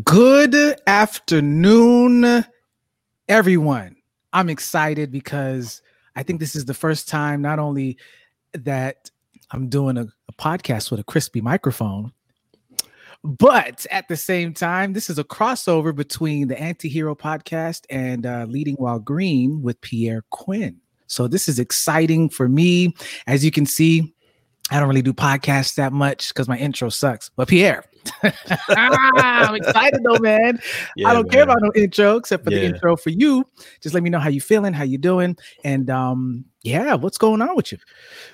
Good afternoon, everyone. I'm excited because I think this is the first time not only that I'm doing a, a, podcast with a crispy microphone, but at the same time, this is a crossover between the Anti-Hero podcast and uh, Leading While Green with Pierre Quinn. So this is exciting for me. As you can see, I don't really do podcasts that much because my intro sucks. But Pierre, I'm excited though, man. Yeah, I don't man. care about no intro except for yeah. the intro for you. Just let me know how you feeling, how you doing, and um, yeah, what's going on with you?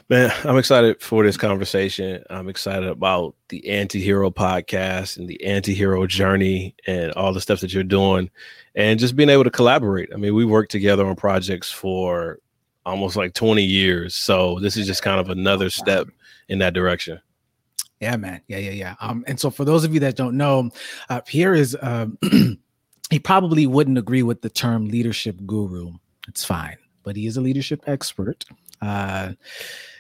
Man, I'm excited for this conversation. I'm excited about the anti-hero podcast and the anti-hero journey and all the stuff that you're doing and just being able to collaborate. I mean, we worked together on projects for almost like 20 years. So this is just kind of another step in that direction. Yeah, man. Yeah, yeah, yeah. Um, and so for those of you that don't know, uh, Pierre is um, he probably wouldn't agree with the term leadership guru. It's fine, but he is a leadership expert. Uh,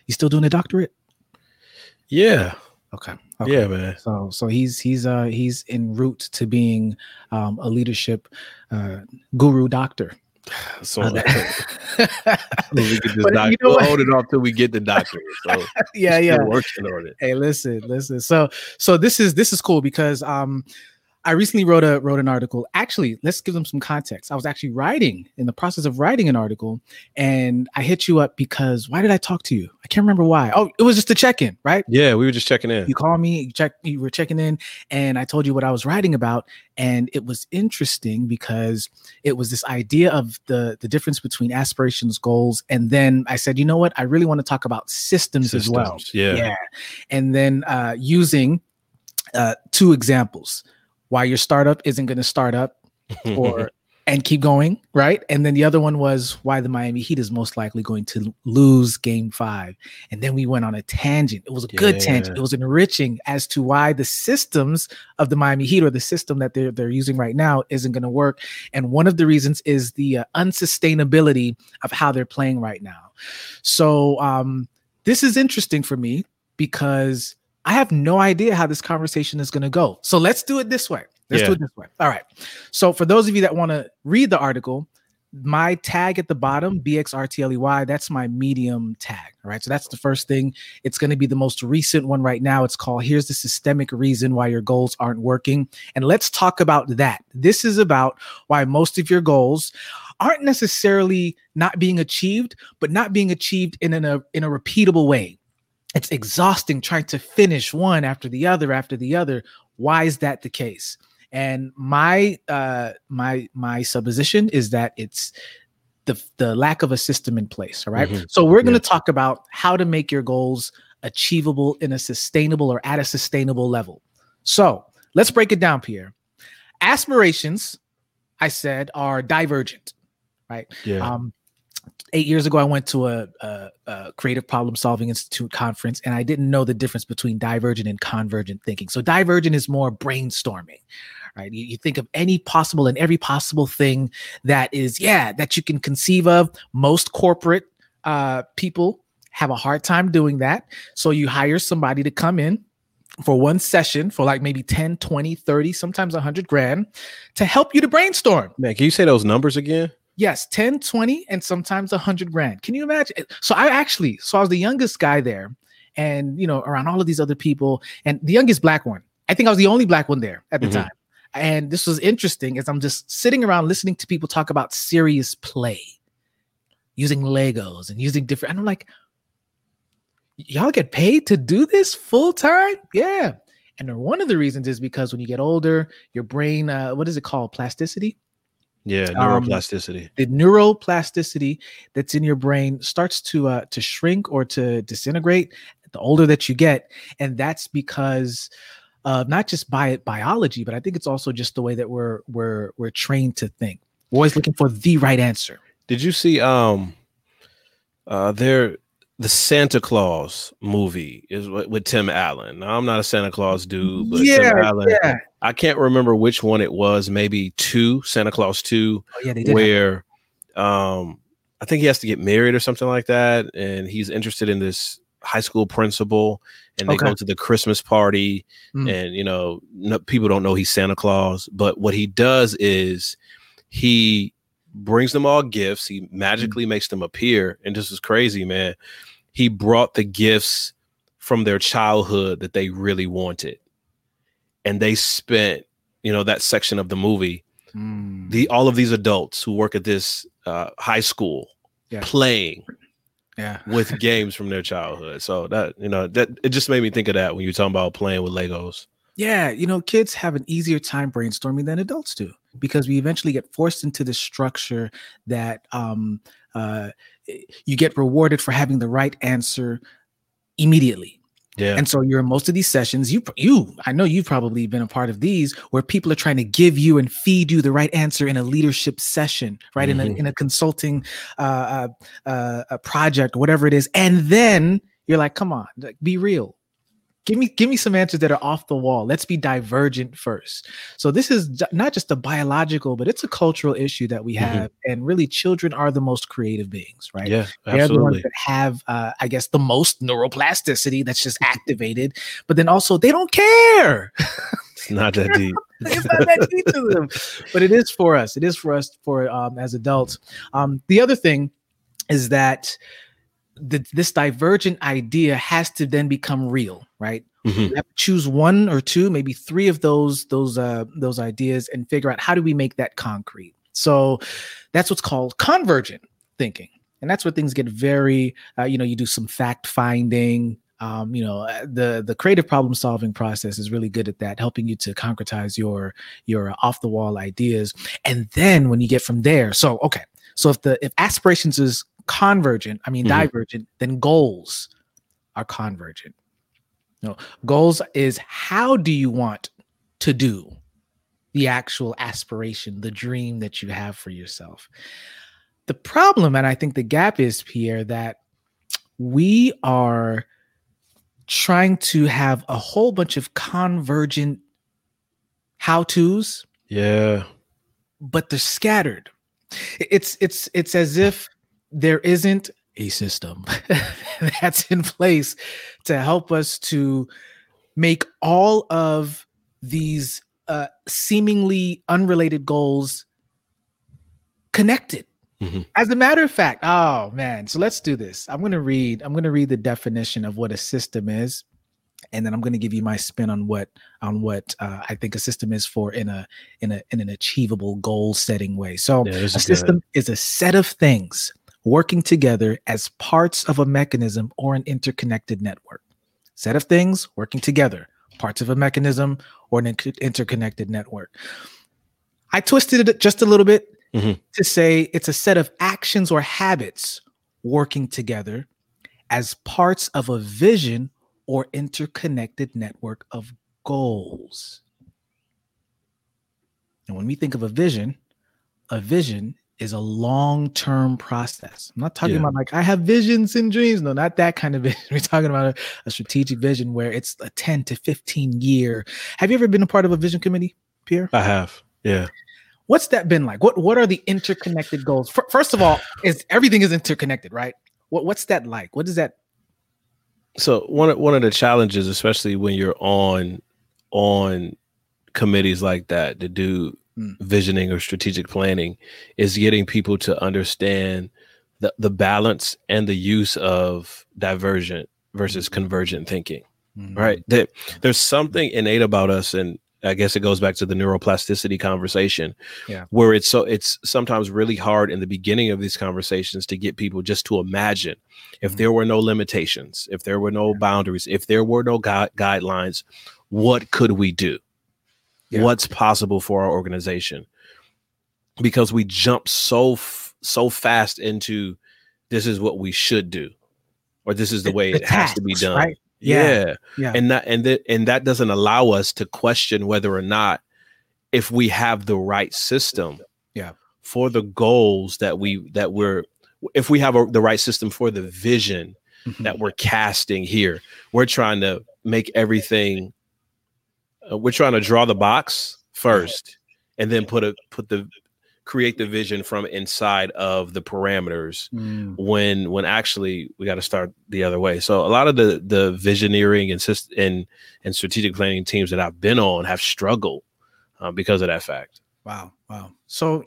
he's still doing a doctorate? Yeah. Okay. okay. Yeah, man. So so he's he's uh he's en route to being um, a leadership uh, guru doctor. So, we can just doc- you know we'll hold it off till we get the doctor. So yeah, yeah, working on it. Hey, listen, listen. So so this is this is cool because um I recently wrote a wrote an article. Actually, let's give them some context. I was actually writing in the process of writing an article, and I hit you up because why did I talk to you? I can't remember why. Oh, it was just a check in, right? Yeah, we were just checking in. You called me, you check, you were checking in, and I told you what I was writing about, and it was interesting because it was this idea of the the difference between aspirations, goals, and then I said, you know what? I really want to talk about systems, systems as well. Yeah, yeah, and then uh, using uh, two examples why your startup isn't going to start up or and keep going, right? And then the other one was why the Miami Heat is most likely going to lose game 5. And then we went on a tangent. It was a good tangent. It was enriching as to why the systems of the Miami Heat or the system that they're they're using right now isn't going to work. And one of the reasons is the uh, unsustainability of how they're playing right now. So um this is interesting for me because I have no idea how this conversation is going to go. So let's do it this way. Let's yeah. do it this way. All right. So for those of you that want to read the article, my tag at the bottom, BXRTLEY, that's my medium tag. All right. So that's the first thing. It's going to be the most recent one right now. It's called Here's the Systemic Reason Why Your Goals Aren't Working. And let's talk about that. This is about why most of your goals aren't necessarily not being achieved, but not being achieved in, a, uh, in a repeatable way it's exhausting trying to finish one after the other after the other why is that the case and my uh my my supposition is that it's the the lack of a system in place all right? mm-hmm. so we're going to yeah. talk about how to make your goals achievable in a sustainable or at a sustainable level so let's break it down pierre aspirations i said are divergent right yeah um eight years ago, I went to a, a, a, Creative Problem Solving Institute conference, and I didn't know the difference between divergent and convergent thinking. So, divergent is more brainstorming, right? You, you, think of any possible and every possible thing that is, yeah, that you can conceive of. Most corporate uh, people have a hard time doing that. So, you hire somebody to come in for one session for like maybe 10, 20, 30, sometimes 100 grand to help you to brainstorm. Man, can you say those numbers again? Yes, 10, 20, and sometimes 100 grand. Can you imagine? So I actually, so I was the youngest guy there and, you know, around all of these other people and the youngest black one. I think I was the only black one there at the mm-hmm. time. And this was interesting as I'm just sitting around listening to people talk about serious play using Legos and using different. And I'm like, y'all get paid to do this full time? Yeah. And one of the reasons is because when you get older, your brain, uh, what is it called? Plasticity yeah, um, neuroplasticity. Um, the neuroplasticity that's in your brain starts to uh, to shrink or to disintegrate the older that you get, and that's because of not just by biology, but I think it's also just the way that we're we're we're trained to think. We're always looking for the right answer. Did you see um uh there the Santa Claus movie is with, with, Tim Allen. Now, I'm not a Santa Claus dude, but yeah, Tim Allen. Yeah. I can't remember which one it was. Maybe two Santa Claus two, oh, yeah, where um, I think he has to get married or something like that, and he's interested in this high school principal and they Okay. go to the Christmas party Mm. and you know no, people don't know he's Santa Claus but what he does is he brings them all gifts he magically makes them appear and this is crazy man he brought the gifts from their childhood that they really wanted and they spent you know that section of the movie Mm. the all of these adults who work at this uh, high school Yeah. playing yeah. with games from their childhood. So that you know that it just made me think of that when you're talking about playing with Legos. Yeah, you know, kids have an easier time brainstorming than adults do because we eventually get forced into this structure that um, uh, you get rewarded for having the right answer immediately. Yeah, And so you're in most of these sessions. You, you, I know you've probably been a part of these where people are trying to give you and feed you the right answer in a leadership session, right? In a Mhm. in a consulting uh, uh, uh, project, whatever it is, and then you're like, come on, like, be real. Give me give me some answers that are off the wall. Let's be divergent first. So this is not just a biological, but it's a cultural issue that we Mhm. have. And really, children are the most creative beings, right? yeah, They're the ones absolutely. that have, uh, I guess, the most neuroplasticity that's just activated. But then also, they don't care. It's not that deep. it's not that deep to them. But it is for us. It is for us for um, as adults. Um, the other thing is that the, this divergent idea has to then become real, right? Mhm. Have to choose one or two, maybe three of those those uh, those ideas, and figure out how do we make that concrete. So that's what's called convergent thinking, and that's where things get very, uh, you know, you do some fact finding. Um, you know, uh, the the creative problem solving process is really good at that, helping you to concretize your your off the wall ideas. And then when you get from there, so okay, so if the if aspirations is convergent, I mean Mhm. divergent, then goals are convergent. No, goals is how do you want to do the actual aspiration, the dream that you have for yourself. The problem, and I think the gap is, Pierre, that we are trying to have a whole bunch of convergent how to's, Yeah, but they're scattered. It's it's it's as if there isn't a system that's in place to help us to make all of these uh, seemingly unrelated goals connected. Mhm. As a matter of fact, oh man, so let's do this. I'm going to read. I'm going to read the definition of what a system is, and then I'm going to give you my spin on what on what uh, I think a system is for in a in a in an achievable goal setting way. So yeah. A is good. system is a set of things working together as parts of a mechanism or an interconnected network. Set of things working together, parts of a mechanism or an inter- interconnected network. I twisted it just a little bit Mhm. to say it's a set of actions or habits working together as parts of a vision or interconnected network of goals. And when we think of a vision, a vision is a long-term process. I'm not talking Yeah. about like I have visions and dreams. No, not that kind of vision. We're talking about a, a strategic vision where it's a 10 to 15 year. Have you ever been a part of a vision committee, Pierre? I have. Yeah. What's that been like? What what are the interconnected goals? Fir- First of all, is everything is interconnected, right? What what's that like? What is that? So one of one of the challenges, especially when you're on on committees like that to do Mm. visioning or strategic planning, is getting people to understand the, the balance and the use of divergent versus convergent thinking. Right. That there's something innate about us, and I guess it goes back to the neuroplasticity conversation. Yeah. Where it's so it's sometimes really hard in the beginning of these conversations to get people just to imagine if Mhm. there were no limitations, if there were no boundaries, if there were no gui- guidelines, what could we do? Yeah. What's possible for our organization? Because we jump so f- so fast into this is what we should do, or this is the The- way the it has to be done. right? Yeah. Yeah. Yeah. And that and that and that doesn't allow us to question whether or not if we have the right system Yeah. for the goals that we that we're if we have a, the right system for the vision Mhm. that we're casting here we're trying to make everything uh, we're trying to draw the box first and then put a put the create the vision from inside of the parameters Mm. when when actually we got to start the other way. So a lot of the the visioneering and syst- and and strategic planning teams that I've been on have struggled uh, because of that fact. Wow, wow. So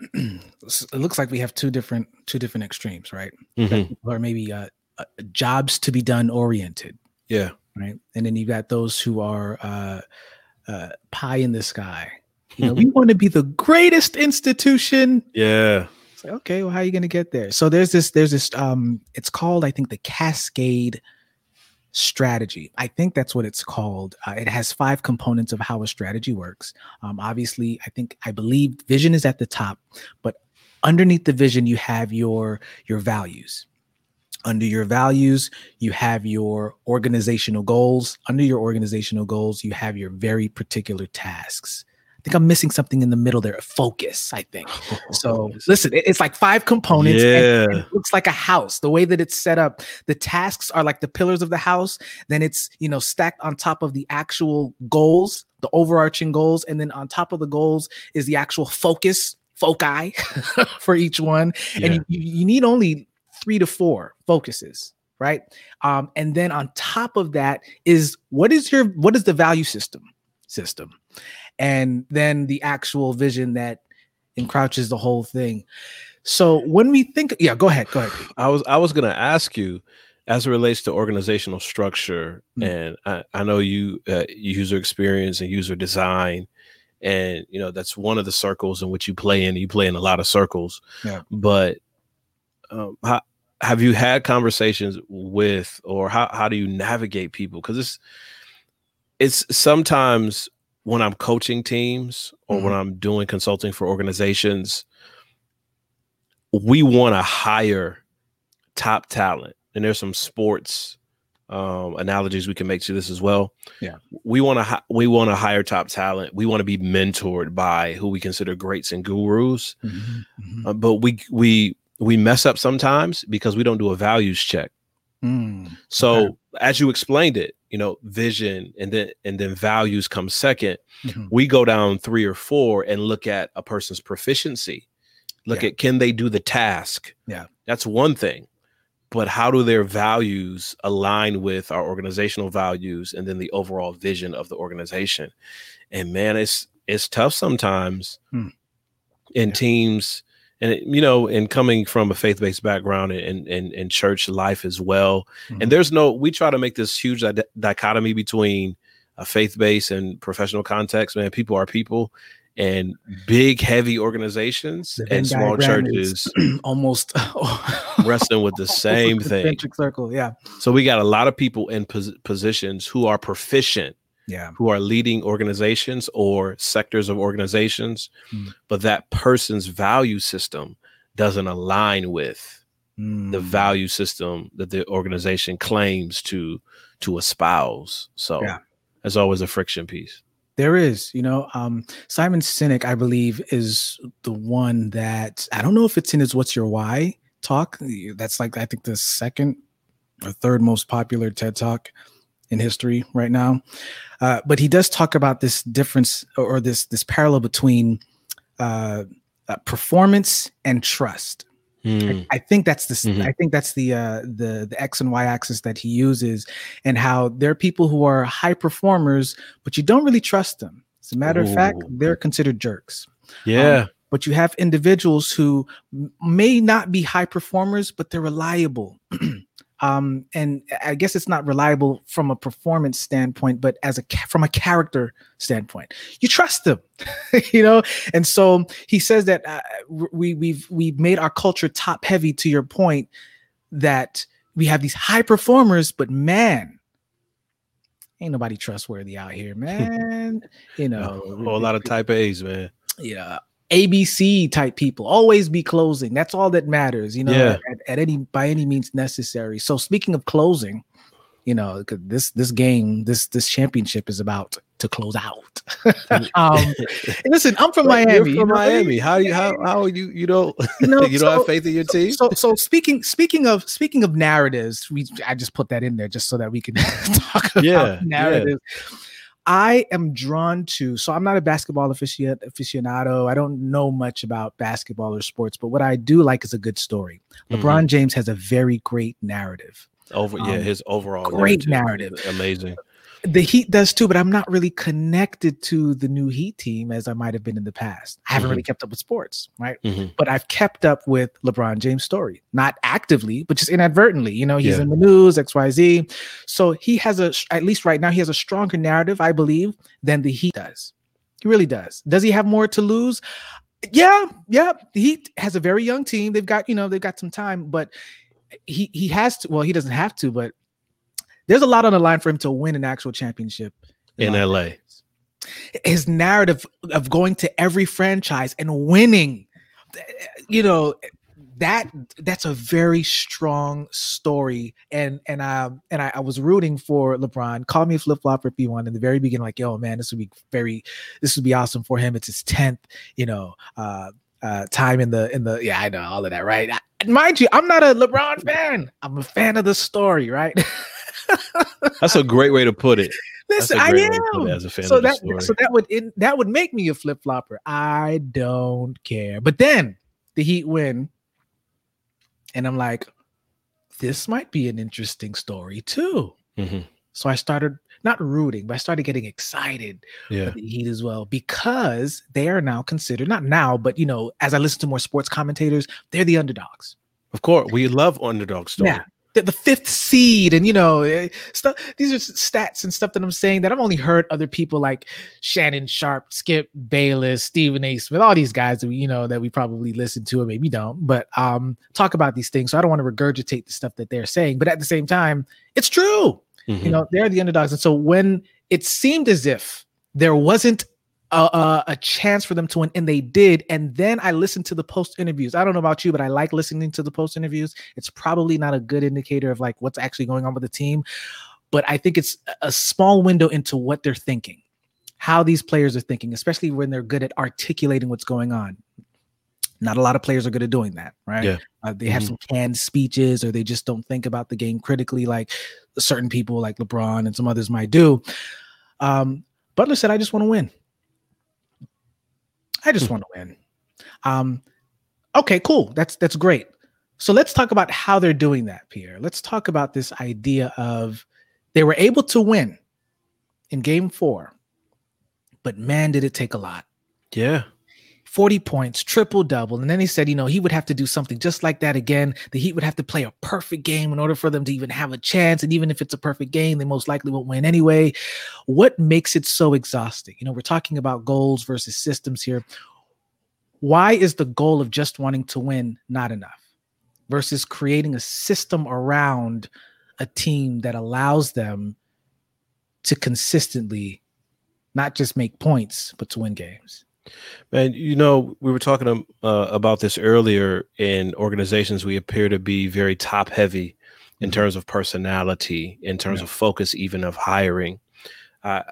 it looks like we have two different two different extremes, right? Mhm. People are maybe uh, uh, jobs to be done oriented, Yeah, right? And then you got those who are uh, uh, pie in the sky. You know, we want to be the greatest institution. yeah, It's like, okay, well, how are you going to get there? So there's this, there's this, um, it's called, I think, the Cascade strategy. I think that's what it's called. Uh, it has five components of how a strategy works. Um, obviously, I think, I believe vision is at the top, but underneath the vision, you have your your values. Under your values, you have your organizational goals. Under your organizational goals, you have your very particular tasks. I think I'm missing something in the middle there. A focus, I think. So listen, it's like five components. Yeah. and it looks like a house. The way that it's set up, the tasks are like the pillars of the house. Then it's you know stacked on top of the actual goals, the overarching goals, and then on top of the goals is the actual focus, foci for each one. Yeah. And you you need only three to four focuses, right? Um, and then on top of that is what is your what is the value system system, and then the actual vision that encroaches the whole thing. So when we think, yeah, go ahead, go ahead. I was I was gonna ask you as it relates to organizational structure, Mm. and I, I know you uh, user experience and user design, and you know that's one of the circles in which you play in. You play in a lot of circles, Yeah. but um, how, have you had conversations with, or how how do you navigate people? Because it's it's sometimes when I'm coaching teams or when I'm doing consulting for organizations, we want to hire top talent. And there's some sports um, analogies we can make to this as well. Yeah. we want to hi- we want to hire top talent. We want to be mentored by who we consider greats and gurus. Mhm, Uh, but we we we mess up sometimes because we don't do a values check. Mm, So Okay. as you explained it, you know, vision and then and then values come second. mhm. We go down three or four and look at a person's proficiency. Look Yeah. at can they do the task? Yeah. That's one thing. But how do their values align with our organizational values and then the overall vision of the organization? And man, it's it's tough sometimes Hmm. in Yeah. teams and you know, and coming from a faith-based background and and, and church life as well, Mhm. and there's no we try to make this huge di- dichotomy between a faith-based and professional context man people are people and big heavy organizations and small churches almost wrestling with the same thing circle. Yeah, so we got a lot of people in pos- positions who are proficient yeah, who are leading organizations or sectors of organizations Mm. but that person's value system doesn't align with the Mm. value system that the organization claims to to espouse. So Yeah. there's always a friction piece. There is, you know, um, Simon Sinek, I believe, is the one that I don't know if it's in his "What's Your Why" talk. That's like I think the second or third most popular TED talk in history right now. Uh, but he does talk about this difference or, this this parallel between uh, uh, performance and trust. I, I think that's the Mhm. I think that's the uh the the x and y axis that he uses and how there are people who are high performers but you don't really trust them as a matter of fact they're considered jerks Yeah. but you have individuals who may not be high performers but they're reliable um and i guess it's not reliable from a performance standpoint but as a from a character standpoint. You trust them you know? And so he says that uh, we we've we've made our culture top heavy to your point that we have these high performers but man ain't nobody trustworthy out here man. You know a whole lot of type A's, man. yeah abc type people always be closing that's all that matters you know Yeah. at, at any by any means necessary so speaking of closing you know, this this game this this championship is about to close out um listen i'm from miami You're you from know, Miami. How you how how you you don't you know, you don't have faith in your team? so so speaking speaking of speaking of narratives we i just put that in there just so that we can talk about Yeah, yeah. I am drawn to. So I'm not a basketball aficionado. I don't know much about basketball or sports, but what I do like is a good story. Mm-hmm. LeBron James has a very great narrative. Over, yeah, um, his overall great narrative, narrative. amazing the Heat does too, but I'm not really connected to the new Heat team as I might have been in the past. I haven't mm-hmm. really kept up with sports, right? Mm-hmm. But I've kept up with LeBron James' story, not actively, but just inadvertently. You know, he's yeah. in the news, XYZ. So he has a, at least right now, he has a stronger narrative, I believe, than the Heat does. He really does. Does he have more to lose? Yeah, yeah. The Heat has a very young team. They've got, you know, they've got some time, but he he has to, well, he doesn't have to, but there's a lot on the line for him to win an actual championship in, LA. His narrative of going to every franchise and winning, you know, that that's a very strong story. And and I and I, I was rooting for LeBron. Call me a flip-flop if you want in the very beginning, like, yo, man, this would be very, this would be awesome for him. It's his tenth, you know, uh, uh, time in the in the yeah, I know all of that, right? I, mind you, I'm not a LeBron fan. I'm a fan of the story, right? That's a great way to put it. Listen, I am as a fan so that so that would it, that would make me a flip flopper. I don't care. But then the Heat win, and I'm like, this might be an interesting story too. Mm-hmm. So I started not rooting, but I started getting excited yeah. for the Heat as well because they are now considered not now, but you know, as I listen to more sports commentators, they're the underdogs. Of course, we love underdog stories. Yeah, the, the fifth seed and you know eh, stuff these are stats and stuff that i'm saying that i've only heard other people like shannon sharpe skip bayless stephen a. Smith all these guys that we you know that we probably listen to or maybe don't but um talk about these things. So i don't want to regurgitate the stuff that they're saying but at the same time it's true. Mm-hmm. you know they're the underdogs. And so when it seemed as if there wasn't a, a, chance for them to win, and they did. And then I listened to the post interviews. I don't know about you, but I like listening to the post interviews. It's probably not a good indicator of like what's actually going on with the team, but I think it's a small window into what they're thinking, how these players are thinking, especially when they're good at articulating what's going on. Not a lot of players are good at doing that, right? Yeah. Uh, they have mm-hmm. some canned speeches, or they just don't think about the game critically, like certain people, like LeBron and some others might do. Um, Butler said, "I just want to win." I just hmm. want to win. Um, okay, cool. That's that's great. So let's talk about how they're doing that, Pierre. Let's talk about this idea of they were able to win in game four, but man, did it take a lot. Yeah. 40 points, triple double. And then he said, you know, he would have to do something just like that again. The Heat would have to play a perfect game in order for them to even have a chance. And even if it's a perfect game, they most likely won't win anyway. What makes it so exhausting? You know, we're talking about goals versus systems here. Why is the goal of just wanting to win not enough versus creating a system around a team that allows them to consistently not just make points, but to win games? Man, you know, we were talking um, uh, about this earlier. In organizations, we appear to be very top heavy in mm-hmm. terms of personality, in terms yeah. of focus, even of hiring. Uh,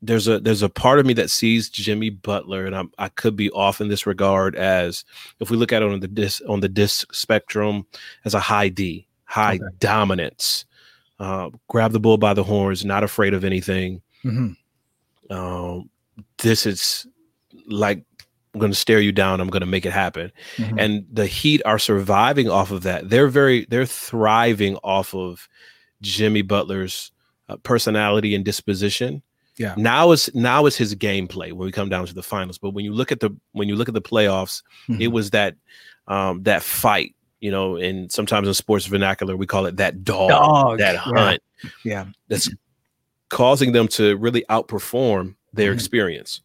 there's a there's a part of me that sees Jimmy Butler, and I'm, i could be off in this regard. As if we look at it on the disc on the disc spectrum, as a high D, high okay. dominance, uh, grab the bull by the horns, not afraid of anything. Mm-hmm. Um, this is like I'm going to stare you down. I'm going to make it happen. Mm-hmm. And the Heat are surviving off of that. They're very they're thriving off of Jimmy Butler's uh, personality and disposition. Yeah. Now is now is his gameplay when we come down to the finals. But when you look at the when you look at the playoffs, mm-hmm. it was that um that fight, you know, and sometimes in sports vernacular we call it that dog, dog. that hunt. Yeah. yeah. That's causing them to really outperform their mm-hmm. experience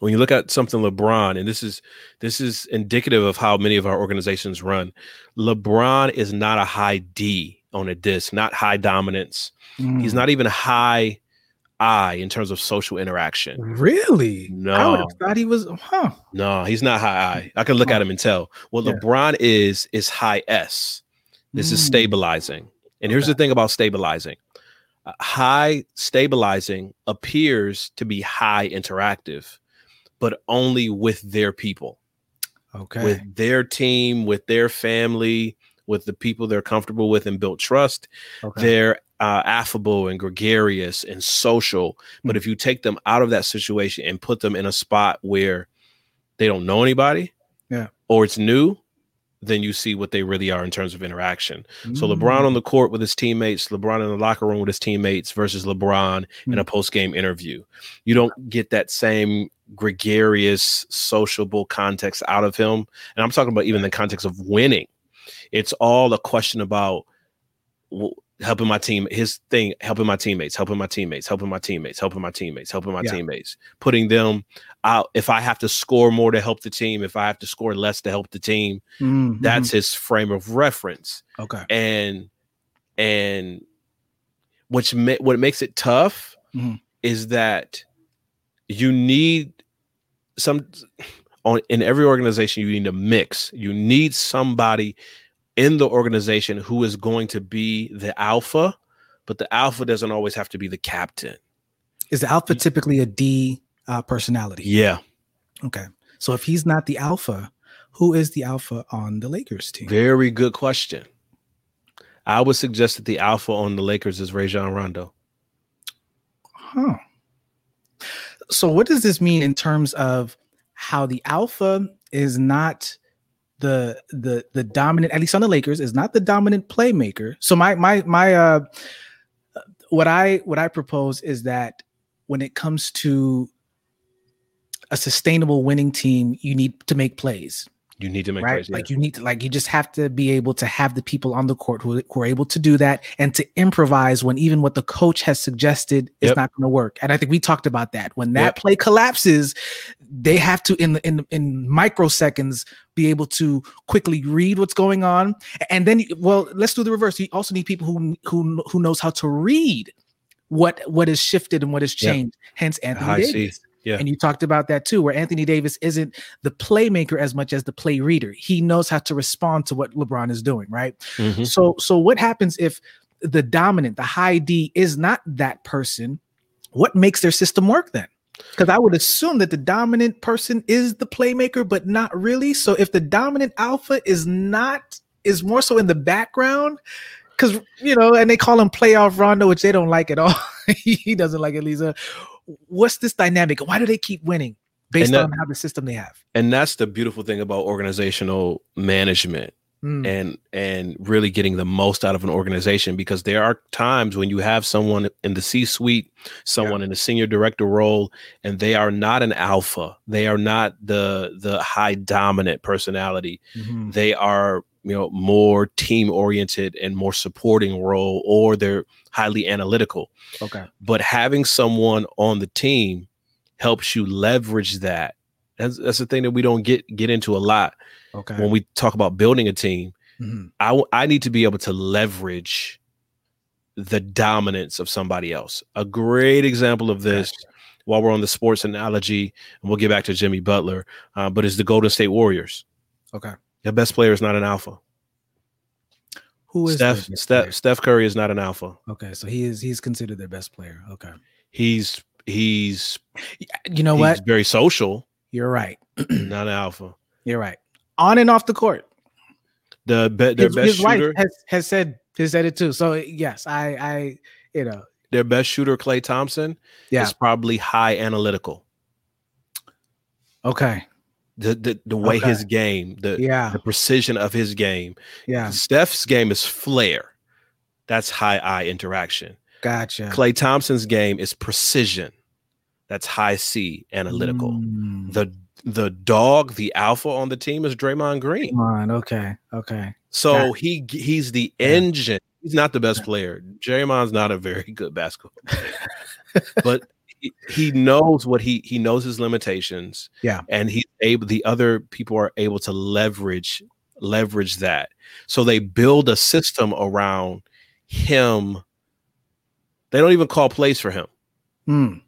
when you look at something LeBron, and this is this is indicative of how many of our organizations run. LeBron is not a high D on a disc, not high dominance. Mm. He's not even high I in terms of social interaction. Really? No. I would have thought he was, huh? No, he's not high I. I can look huh. at him and tell. What yeah. LeBron is is high S. This mm. is stabilizing. And here's okay. the thing about stabilizing. Uh, high stabilizing appears to be high interactive but only with their people. Okay. With their team, with their family, with the people they're comfortable with and build trust. Okay. They're uh, affable and gregarious and social. But Mm. if you take them out of that situation and put them in a spot where they don't know anybody, Yeah. or it's new, then you see what they really are in terms of interaction. So Mm. LeBron on the court with his teammates, LeBron in the locker room with his teammates versus LeBron in Hmm. a post game interview. You don't get that same gregarious, sociable context out of him. And I'm talking about even the context of winning. It's all a question about helping my team. His thing, helping my teammates, helping my teammates, helping my teammates, helping my teammates, helping my Yeah. teammates, putting them out. If I have to score more to help the team, if I have to score less to help the team, Mhm. that's his frame of reference okay. and and which ma- what makes it tough Mhm. is that you need some on in every organization you need a mix you need somebody in the organization who is going to be the alpha but the alpha doesn't always have to be the captain Is the alpha typically a D uh, personality? yeah Okay. So if he's not the alpha, who is the alpha on the Lakers team? very good question i would suggest that the alpha on the lakers is Rajon rondo Huh. So what does this mean in terms of how the alpha is not the the the dominant at least on the Lakers is not the dominant playmaker. So my my my uh what I what I propose is that when it comes to a sustainable winning team, you need to make plays. You need to make right? plays, yeah. Like you need to, like you just have to be able to have the people on the court who, who are able to do that and to improvise when even what the coach has suggested is Yep. not going to work. And I think we talked about that. When that Yep. play collapses, they have to in in in microseconds be able to quickly read what's going on. And then well, let's do the reverse. You also need people who who who knows how to read what what is shifted and what has Yep. changed. Hence Anthony. Davis. Yeah. And you talked about that too, where Anthony Davis isn't the playmaker as much as the play reader. He knows how to respond to what LeBron is doing, right? Mhm. So, so what happens if the dominant, the high D, is not that person? What makes their system work then? Because I would assume that the dominant person is the playmaker, but not really. So, if the dominant alpha is not, is more so in the background, because you know, and they call him playoff Rondo, which they don't like at all. he doesn't like it, Lisa. What's this dynamic? Why do they keep winning based that- on how the system they have? and that's the beautiful thing about organizational management Mm, and and really getting the most out of an organization because there are times when you have someone in the C suite, someone in the senior director role, and they are not an alpha. They are not the the high dominant personality. mhm. They are you know more team oriented and more supporting role, or they're highly analytical. Okay. But having someone on the team helps you leverage that. That's, that's the thing that we don't get get into a lot Okay. when we talk about building a team. Mhm. I w- I need to be able to leverage the dominance of somebody else. A great example of this, while we're on the sports analogy, and we'll get back to Jimmy Butler, uh, but is the Golden State Warriors. Okay. Their best player is not an alpha. Who is Steph Steph player? Steph Curry is not an alpha. Okay, so he is he's considered their best player. Okay. He's he's You know what he's what? very social, You're right. not an alpha. You're right. On and off the court. The be, their his, best his wife shooter, has, has said has said it too. So yes, I I you know their best shooter, Klay Thompson, Yeah. is probably high analytical. okay. The the, the way Okay. his game, the Yeah. the precision of his game. Yeah. Steph's game is flair. That's high I interaction. Gotcha. Klay Thompson's game is precision. That's high C analytical. Mm, The the dog, the alpha on the team is Draymond Green. on. Okay. Okay. So he he's the Yeah. engine. He's not the best player. Draymond's not a very good basketball player. but he, he knows what he he knows his limitations. Yeah. And he's able the other people are able to leverage leverage that. So they build a system around him. They don't even call plays for him Mm,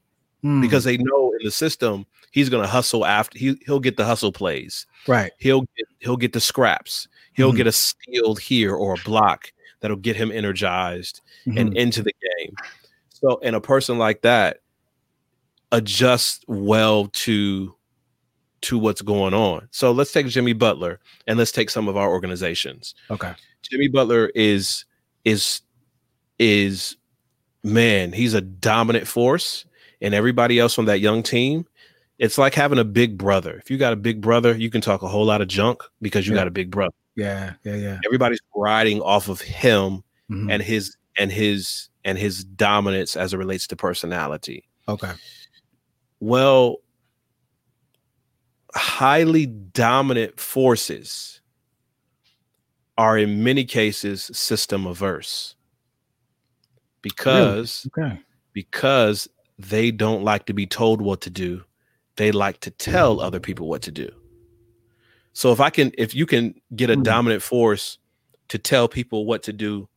mm, because they know in the system he's going to hustle after he he'll get the hustle plays. right. He'll get he'll get the scraps. He'll Mhm. get a steal here or a block that'll get him energized and Mhm. into the game. So, and a person like that adjusts well to to what's going on. So let's take Jimmy Butler and let's take some of our organizations. okay. Jimmy Butler is is is man, he's a dominant force, and everybody else on that young team, it's like having a big brother. If you got a big brother, you can talk a whole lot of junk because you Yeah. got a big brother. Yeah, yeah, yeah. Everybody's riding off of him Mhm. and his and his and his dominance as it relates to personality. okay. Well, highly dominant forces are in many cases system averse because Okay. because they don't like to be told what to do they like to tell other people what to do so if i can if you can get a Hmm. dominant force to tell people what to do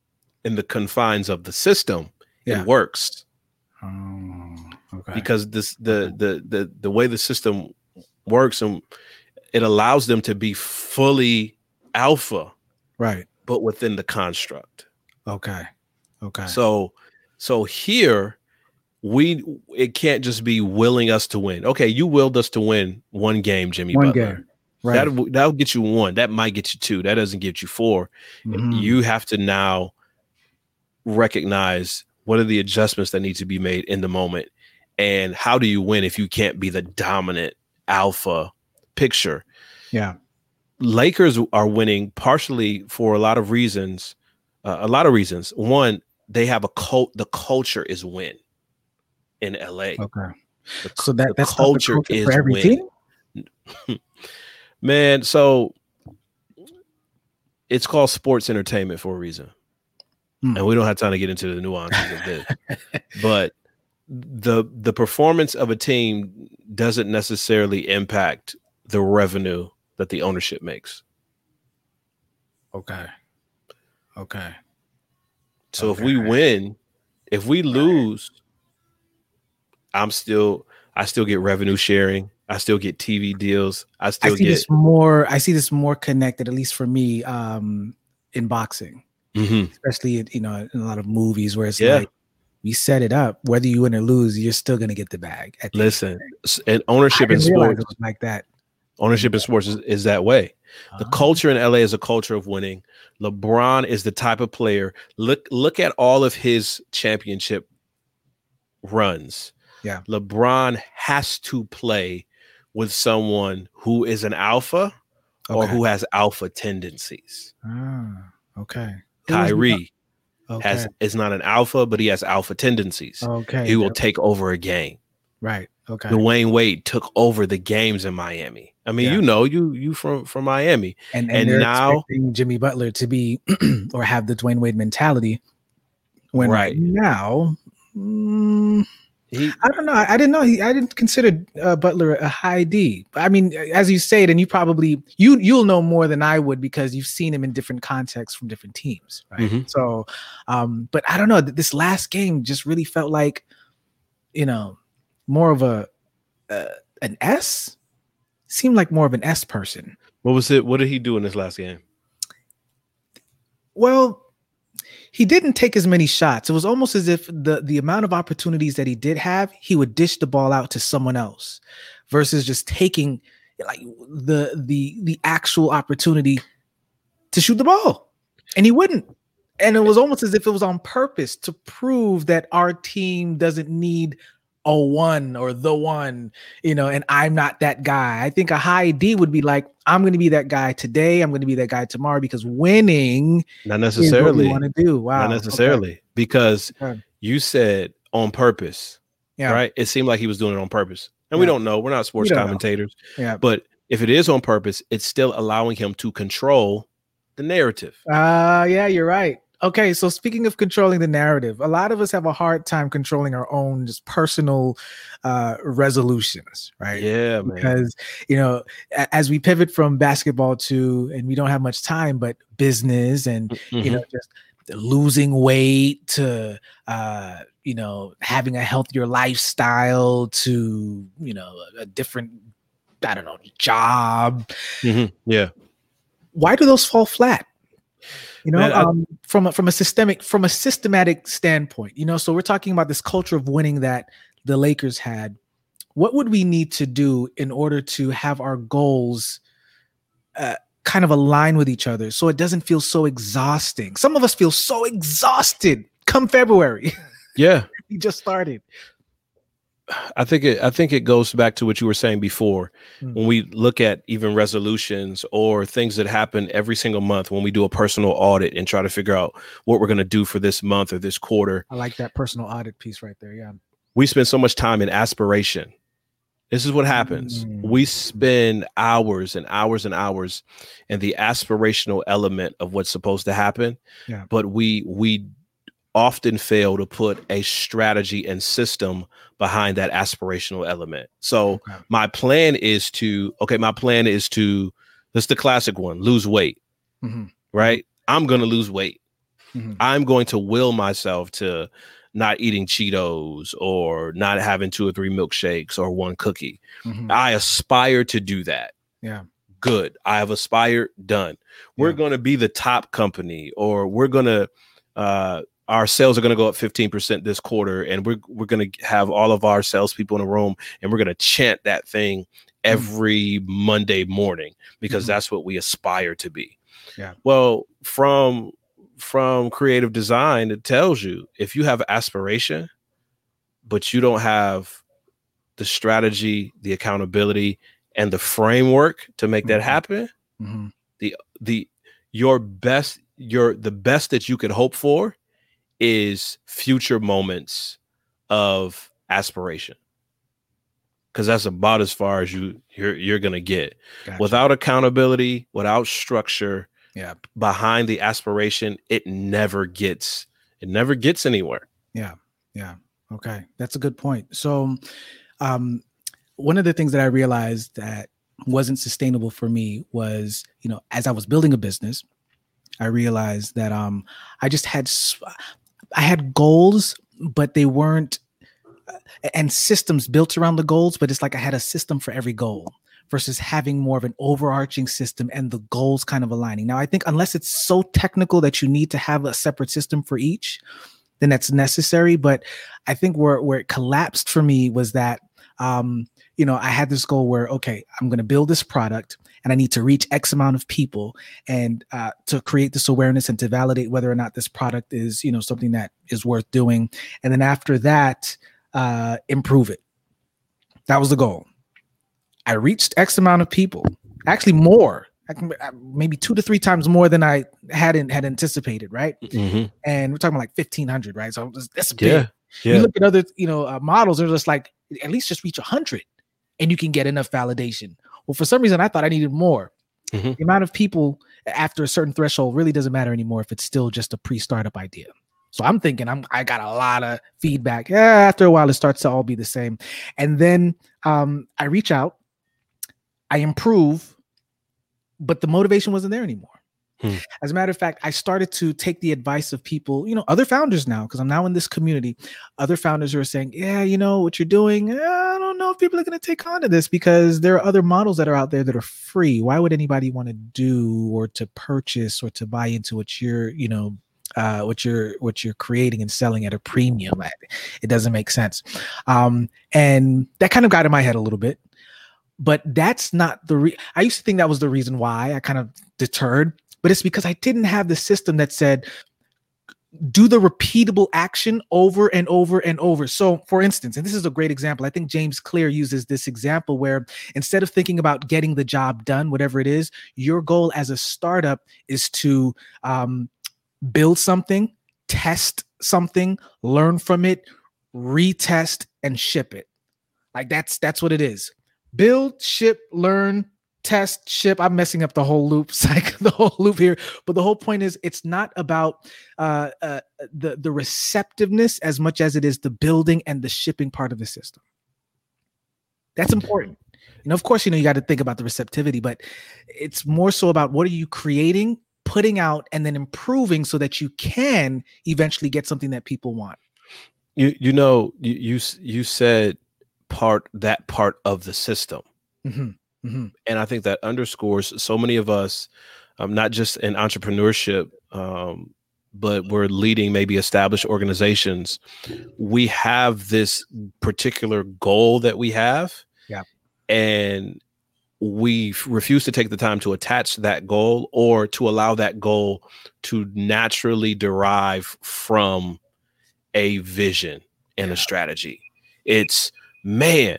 in the confines of the system Yeah. it works Oh, okay. because this the the the the way the system works and it allows them to be fully alpha right. but within the construct Okay. Okay. so so here we it can't just be willing us to win okay you willed us to win one game jimmy One Butler. game. Right. That'll, that'll get you one that might get you two that doesn't get you 4 Mhm. you have to now recognize what are the adjustments that need to be made in the moment and how do you win if you can't be the dominant alpha picture yeah. lakers are winning partially for a lot of reasons uh, a lot of reasons one they have a cult the culture is win in la Okay. The- So that that's culture culture is for every win. team. man so it's called sports entertainment for a reason Hmm. and we don't have time to get into the nuances of this but the the performance of a team doesn't necessarily impact the revenue that the ownership makes Okay. Okay. so if we win if we lose i'm still i still get revenue sharing i still get tv deals i I still see get this more. I see this more connected, at least for me, um, in boxing, Mhm. especially you know in a lot of movies where it's Yeah. like we set it up. Whether you win or lose, you're still gonna get the bag. At the end of the listen and ownership in sports like that. ownership in sports is, is that way The Ah, culture in LA is a culture of winning. LeBron is the type of player. Look look at all of his championship runs. Yeah. LeBron has to play with someone who is an alpha or who has alpha tendencies. Ah, okay. Kyrie okay. has is not an alpha, but he has alpha tendencies. okay. He will take over a game. right. Okay. Dwyane Wade took over the games in Miami. I mean, Yeah. you know, you you from from Miami. and and and, now- Jimmy Butler to be or have the Dwyane Wade mentality. When Right. now, mm, He I don't know. I, I didn't know. He, I didn't consider uh, Butler a high D. I mean, as you say it, and you probably you you'll know more than I would because you've seen him in different contexts from different teams, right? Mhm. So, um, but I don't know. This last game just really felt like, you know, more of a uh, an S. Seemed like more of an S person. what was it? What did he do in this last game? Well, he didn't take as many shots. It was almost as if the the amount of opportunities that he did have, he would dish the ball out to someone else versus just taking like the the the actual opportunity to shoot the ball. And he wouldn't. And it was almost as if it was on purpose to prove that our team doesn't need a one or the one, you know, and I'm not that guy. I think a high D would be like, I'm going to be that guy today. I'm going to be that guy tomorrow because winning Not necessarily. want to do. Wow. Not okay. necessarily. Because Okay. you said on purpose, Yeah. right? It seemed like he was doing it on purpose. And we don't know. We're not sports know. commentators. Yeah. But if it is on purpose, it's still allowing him to control the narrative. Uh yeah, you're right. Okay, so speaking of controlling the narrative, a lot of us have a hard time controlling our own just personal uh resolutions, right? Yeah, man. because you know as we pivot from basketball to and we don't have much time but business and you Mhm. know just losing weight to uh you know having a healthier lifestyle to you know a different i don't know job Mhm. Yeah. why do those fall flat you know Man, I- um, from a, from a systemic from a systematic standpoint you know so we're talking about this culture of winning that the lakers had what would we need to do in order to have our goals uh, kind of align with each other so it doesn't feel so exhausting some of us feel so exhausted come february Yeah. he just started. I think it I think it goes back to what you were saying before. Mm. When we look at even resolutions or things that happen every single month when we do a personal audit and try to figure out what we're going to do for this month or this quarter, I like that personal audit piece right there. Yeah. we spend so much time in aspiration. This is what happens. Mm. We spend hours and hours and hours in the aspirational element of what's supposed to happen. Yeah. But we we often fail to put a strategy and system behind that aspirational element. So Okay. my plan is to okay, my plan is to this is the classic one, lose weight, Mhm. right? I'm going to lose weight. Mhm. I'm going to will myself to not eating Cheetos or not having two or three milkshakes or one cookie. Mhm. I aspire to do that. Yeah. Good. I have aspired, done. We're Yeah. going to be the top company or we're going to uh our sales are going to go up 15% this quarter and we're we're going to have all of our salespeople in a room and we're going to chant that thing every Monday morning because Mhm. that's what we aspire to be. Yeah. Well, from from creative design, it tells you if you have aspiration, but you don't have the strategy, the accountability, and the framework to make that Mhm. happen, Mhm. the your best your the best that you could hope for is future moments of aspiration because that's about as far as you you're you're gonna get Gotcha. without accountability without structure Yeah. behind the aspiration it never gets it never gets anywhere Yeah. Yeah. Okay, that's a good point. So, um, one of the things that I realized that wasn't sustainable for me was, you know, as I was building a business, I realized that um, I just had I had goals, but they weren't and systems built around the goals, but it's like I had a system for every goal versus having more of an overarching system and the goals kind of aligning. Now, I think unless it's so technical that you need to have a separate system for each, then that's necessary. But I think where where it collapsed for me was that um, you know I had this goal where okay, I'm going to build this product and I need to reach X amount of people and uh, to create this awareness and to validate whether or not this product is you know something that is worth doing. And then after that, uh, improve it. That was the goal. I reached X amount of people, actually more, uh, maybe two to three times more than I hadn't had anticipated, right? And we're talking like fifteen hundred, right? So it's- that's big. yeah You look at other, you know, uh, models. They're just like at least just reach hundred, and you can get enough validation. Well, for some reason, I thought I needed more. Mhm. The amount of people after a certain threshold really doesn't matter anymore if it's still just a pre-startup idea. So I'm thinking I'm I got a lot of feedback. Yeah, after a while it starts to all be the same. And then um I reach out, I improve, but the motivation wasn't there anymore. Hmm. As a matter of fact, I started to take the advice of people, you know, other founders now, because I'm now in this community. Other founders are saying, Yeah, you know what you're doing. eh, I don't know if people are going to take on to this because there are other models that are out there that are free. Why would anybody want to do or to purchase or to buy into what you're, you know, uh, what you're what you're creating and selling at a premium? I- It doesn't make sense. Um, and that kind of got in my head a little bit. But that's not the re- I used to think that was the reason why I kind of deterred, but it's because I didn't have the system that said do the repeatable action over and over and over. So, for instance, and this is a great example, I think James Clear uses this example where instead of thinking about getting the job done, whatever it is, your goal as a startup is to um, build something, test something, learn from it, retest, and ship it. Like that's that's what it is. Build, ship, learn, test, ship. I'm messing up the whole loop, like the whole loop here. But the whole point is, it's not about uh, uh, the the receptiveness as much as it is the building and the shipping part of the system. That's important. You know, of course, you know you got to think about the receptivity, but it's more so about what are you creating, putting out, and then improving so that you can eventually get something that people want. you you know you you you said part that part of the system Mhm, mhm. and i think that underscores so many of us um, not just in entrepreneurship um, but we're leading maybe established organizations we have this particular goal that we have Yeah. and we refuse to take the time to attach that goal or to allow that goal to naturally derive from a vision and a strategy. It's man,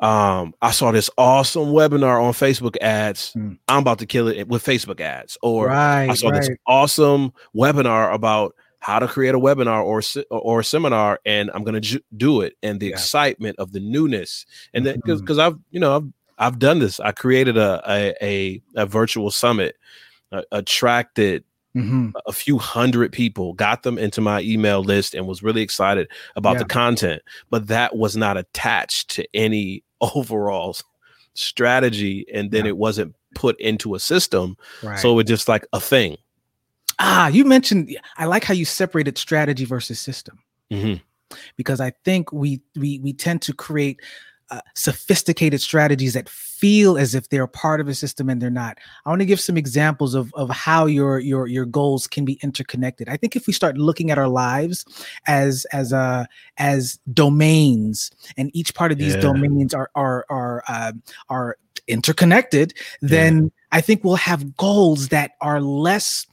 um, I saw this awesome webinar on Facebook ads. Mm. I'm about to kill it with Facebook ads. Or right, I saw right. this awesome webinar about how to create a webinar or or a seminar, and I'm gonna ju- do it. And the yeah. excitement of the newness, and then because because mm-hmm. I've you know I've I've done this. I created a a a, a virtual summit, uh, attracted Mm-hmm. a few hundred people, got them into my email list, and was really excited about yeah. the content. But that was not attached to any overall strategy, and then yeah. it wasn't put into a system. Right. So it was just like a thing. Ah, you mentioned. I like how you separated strategy versus system, mm-hmm. because I think we we we tend to create uh, sophisticated strategies that feel as if they're part of a system and they're not. I want to give some examples of, of how your your your goals can be interconnected. I think if we start looking at our lives as as uh as domains, and each part of these yeah. domains are are are uh, are interconnected, then yeah. I think we'll have goals that are less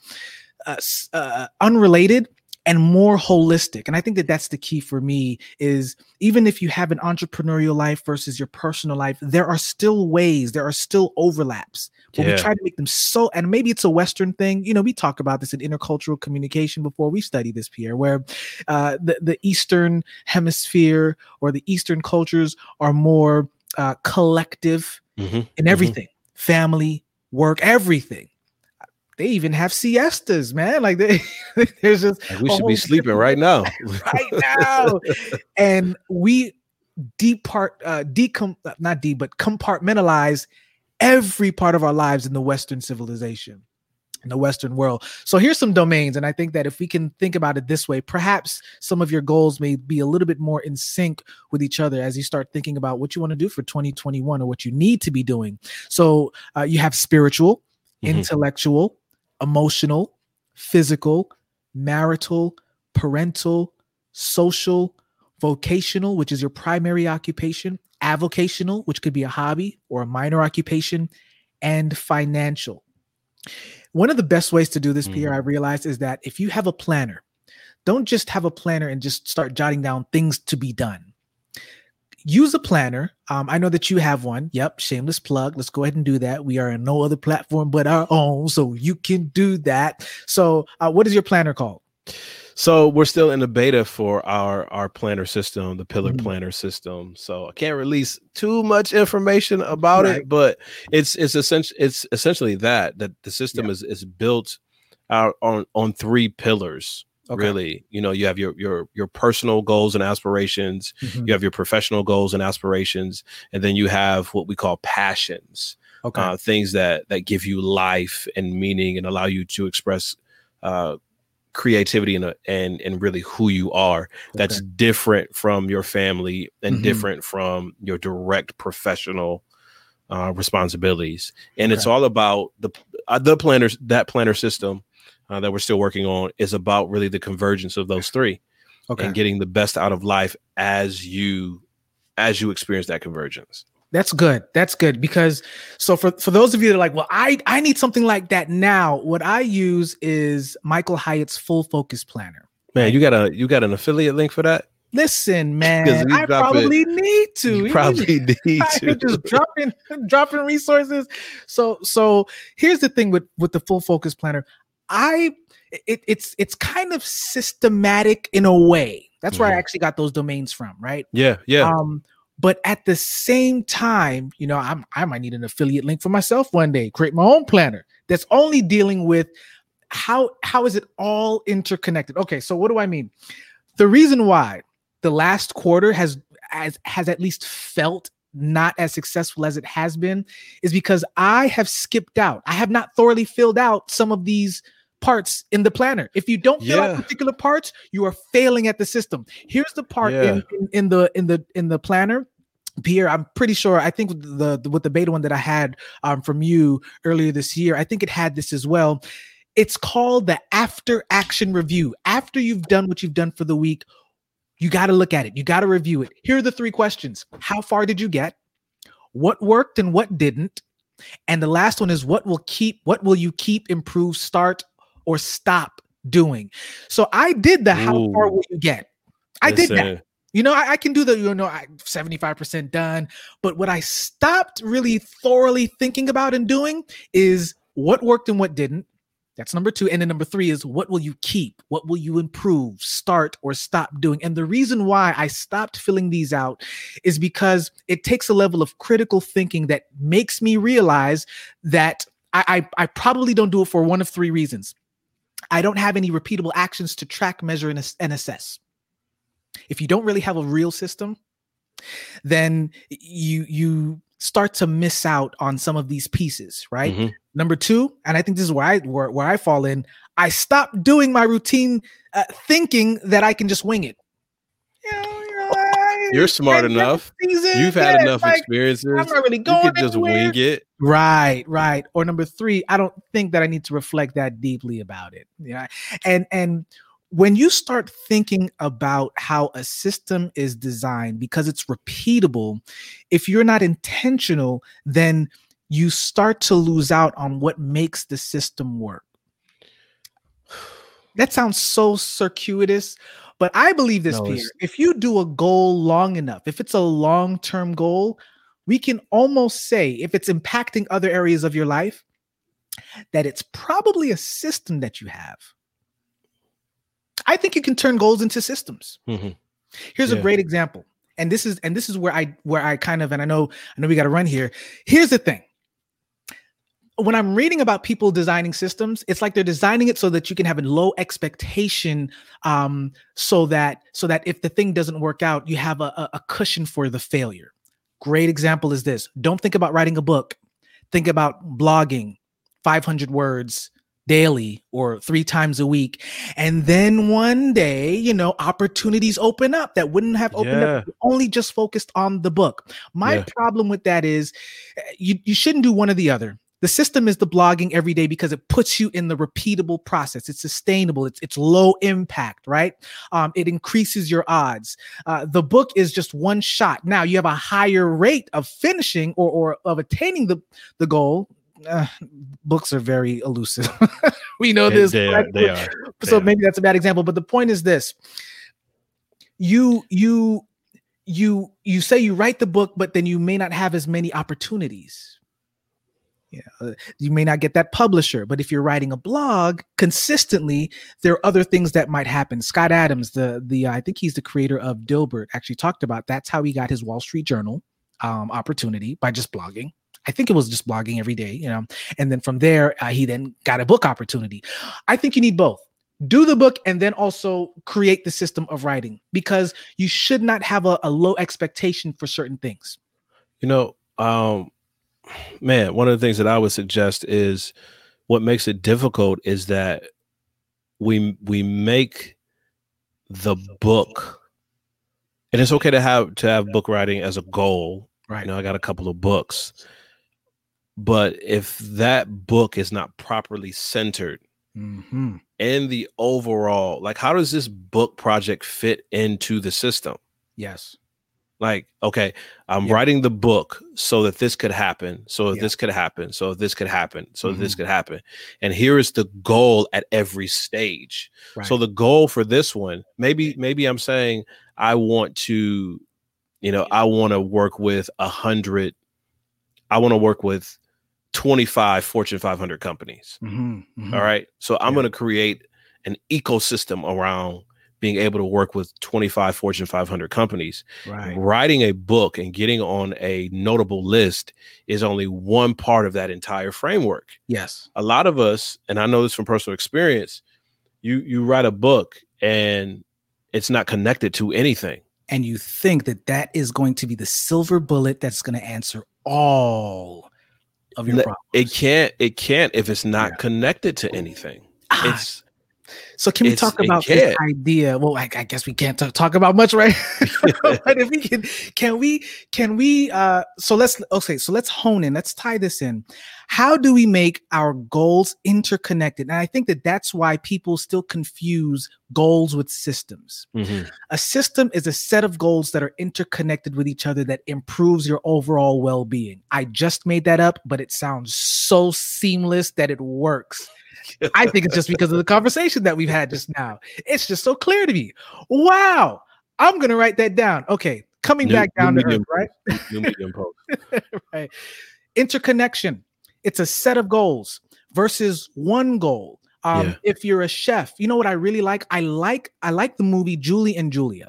uh, uh, unrelated and more holistic and i think that that's the key for me is even if you have an entrepreneurial life versus your personal life there are still ways there are still overlaps but yeah. we try to make them so and maybe it's a western thing you know we talk about this in intercultural communication before we study this pierre where uh, the, the eastern hemisphere or the eastern cultures are more uh, collective mm-hmm. in mm-hmm. everything mm-hmm. family work everything they even have siestas, man. Like they, there's just like we should be sleeping right now, right now. and we deep part, uh, decom, not deep, but compartmentalize every part of our lives in the Western civilization, in the Western world. So here's some domains, and I think that if we can think about it this way, perhaps some of your goals may be a little bit more in sync with each other as you start thinking about what you want to do for 2021 or what you need to be doing. So uh, you have spiritual, mm-hmm. intellectual emotional, physical, marital, parental, social, vocational, which is your primary occupation, avocational, which could be a hobby or a minor occupation, and financial. One of the best ways to do this, Pierre, mm. I realized, is that if you have a planner, don't just have a planner and just start jotting down things to be done use a planner. Um, I know that you have one. Yep, shameless plug. Let's go ahead and do that. We are in no other platform but our own, so you can do that. So, uh, what is your planner called? So we're still in the beta for our our planner system, the Pillar mm-hmm. Planner system. So I can't release too much information about right. it, but it's it's essentially it's essentially that that the system yeah. is is built out on on three pillars. Okay. Really, you know, you have your your your personal goals and aspirations, mm-hmm. you have your professional goals and aspirations, and then you have what we call passions. Okay. Uh, things that that give you life and meaning and allow you to express uh, creativity and and and really who you are. Okay. That's different from your family and mm-hmm. different from your direct professional uh, responsibilities. And okay. it's all about the uh, the planners that planner system uh, that we're still working on is about really the convergence of those three okay. and getting the best out of life as you as you experience that convergence that's good that's good because so for for those of you that are like well i i need something like that now what i use is michael hyatt's full focus planner man you got a you got an affiliate link for that Listen, man, I probably it, need to. You probably need to. just dropping dropping resources. So so here's the thing with with the full focus planner. I it, it's it's kind of systematic in a way. That's where I mm-hmm. actually got those domains from, right? Yeah, yeah. Um, but at the same time, you know, I'm I might need an affiliate link for myself one day, create my own planner that's only dealing with how how is it all interconnected? Okay, so what do I mean? The reason why the last quarter has as has at least felt not as successful as it has been is because I have skipped out. I have not thoroughly filled out some of these parts in the planner. If you don't fill yeah. out particular parts, you are failing at the system. Here's the part yeah. in, in, in the in the in the planner Pierre, I'm pretty sure. I think the, the with the beta one that I had um, from you earlier this year, I think it had this as well. It's called the after action review. After you've done what you've done for the week, you got to look at it. You got to review it. Here are the three questions: How far did you get? What worked and what didn't? And the last one is what will keep? What will you keep, improve, start, or stop doing. So I did the Ooh. how far will you get? I did that. You know, I, I, can do the, you know, I, 75% done. But what I stopped really thoroughly thinking about and doing is what worked and what didn't. That's number two. And then number three is what will you keep? What will you improve, start, or stop doing? And the reason why I stopped filling these out is because it takes a level of critical thinking that makes me realize that I, I, I probably don't do it for one of three reasons. I don't have any repeatable actions to track, measure, and, and assess if you don't really have a real system, then you you start to miss out on some of these pieces, right? Mm-hmm. Number two, and I think this is where I where, where I fall in. I stopped doing my routine, uh, thinking that I can just wing it. You're smart enough. You've had enough like, experiences. I'm not really going. You could just wing it. Right, right. Or number three, I don't think that I need to reflect that deeply about it. Yeah, and and when you start thinking about how a system is designed because it's repeatable, if you're not intentional, then you start to lose out on what makes the system work. That sounds so circuitous, but I believe this, no, Peter. If you do a goal long enough, if it's a long term goal, we can almost say, if it's impacting other areas of your life, that it's probably a system that you have I think you can turn goals into systems. Mm-hmm. Here's yeah. a great example. And this is and this is where I where I kind of and I know I know we got to run here. Here's the thing. When I'm reading about people designing systems, it's like they're designing it so that you can have a low expectation, um, so that so that if the thing doesn't work out, you have a, a cushion for the failure. Great example is this: don't think about writing a book, think about blogging, 500 words, daily or three times a week. And then one day, you know, opportunities open up that wouldn't have opened yeah. up only just focused on the book. My yeah. problem with that is eh, you, you shouldn't do one or the other. The system is the blogging every day because it puts you in the repeatable process. It's sustainable. It's it's low impact, right? Um, it increases your odds. Uh, the book is just one shot. Now you have a higher rate of finishing or, or of attaining the the goal uh, books are very elusive. we know this. They, are, they are. So maybe that's a bad example. But the point is this: you you you you say you write the book, but then you may not have as many opportunities. Yeah, uh, you may not get that publisher, but if you're writing a blog consistently, there are other things that might happen. Scott Adams, the the I think he's the creator of Dilbert, actually talked about that's how he got his Wall Street Journal um, opportunity by just blogging. I think it was just blogging every day, you know. And then from there, uh, he then got a book opportunity. I think you need both. Do the book and then also create the system of writing because you should not have a, a low expectation for certain things. You know, um, man, one of the things that I would suggest is what makes it difficult is that we we make the book and it's okay to have to have book writing as a goal right you know i got a couple of books but if that book is not properly centered mm-hmm. in the overall, like, how does this book project fit into the system? Yes. Like, okay, I'm writing the book so that this could happen, so that this could happen, so this could happen, so mm-hmm. this could happen. And here is the goal at every stage. Right. So the goal for this one, maybe, maybe I'm saying I want to, you know, I want to work with a hundred, I want to work with 25 Fortune 500 companies. Mm-hmm, mm-hmm. All right. So I'm yeah. going to create an ecosystem around being able to work with 25 Fortune 500 companies. Right. Writing a book and getting on a notable list is only one part of that entire framework. Yes. A lot of us, and I know this from personal experience, you you write a book and it's not connected to anything. And you think that that is going to be the silver bullet that's going to answer all of your problems. It can't. It can't if it's not yeah. connected to anything. Ah, it's so can we talk about this idea? Well, I, I, guess we can't t- talk about much, right? but if we can, can we? Can we? Uh, so let's okay. So let's hone in. Let's tie this in. How do we make our goals interconnected? And I think that that's why people still confuse goals with systems. Mm-hmm. A system is a set of goals that are interconnected with each other that improves your overall well-being. I just made that up, but it sounds so seamless that it works. I think it's just because of the conversation that we've had just now. It's just so clear to me. Wow. I'm gonna write that down. Okay, coming New- back down to earth, right? New medium post. right. Interconnection. It's a set of goals versus one goal. Um, Yeah. if you're a chef, you know what I really like? I like I like the movie Julie and Julia.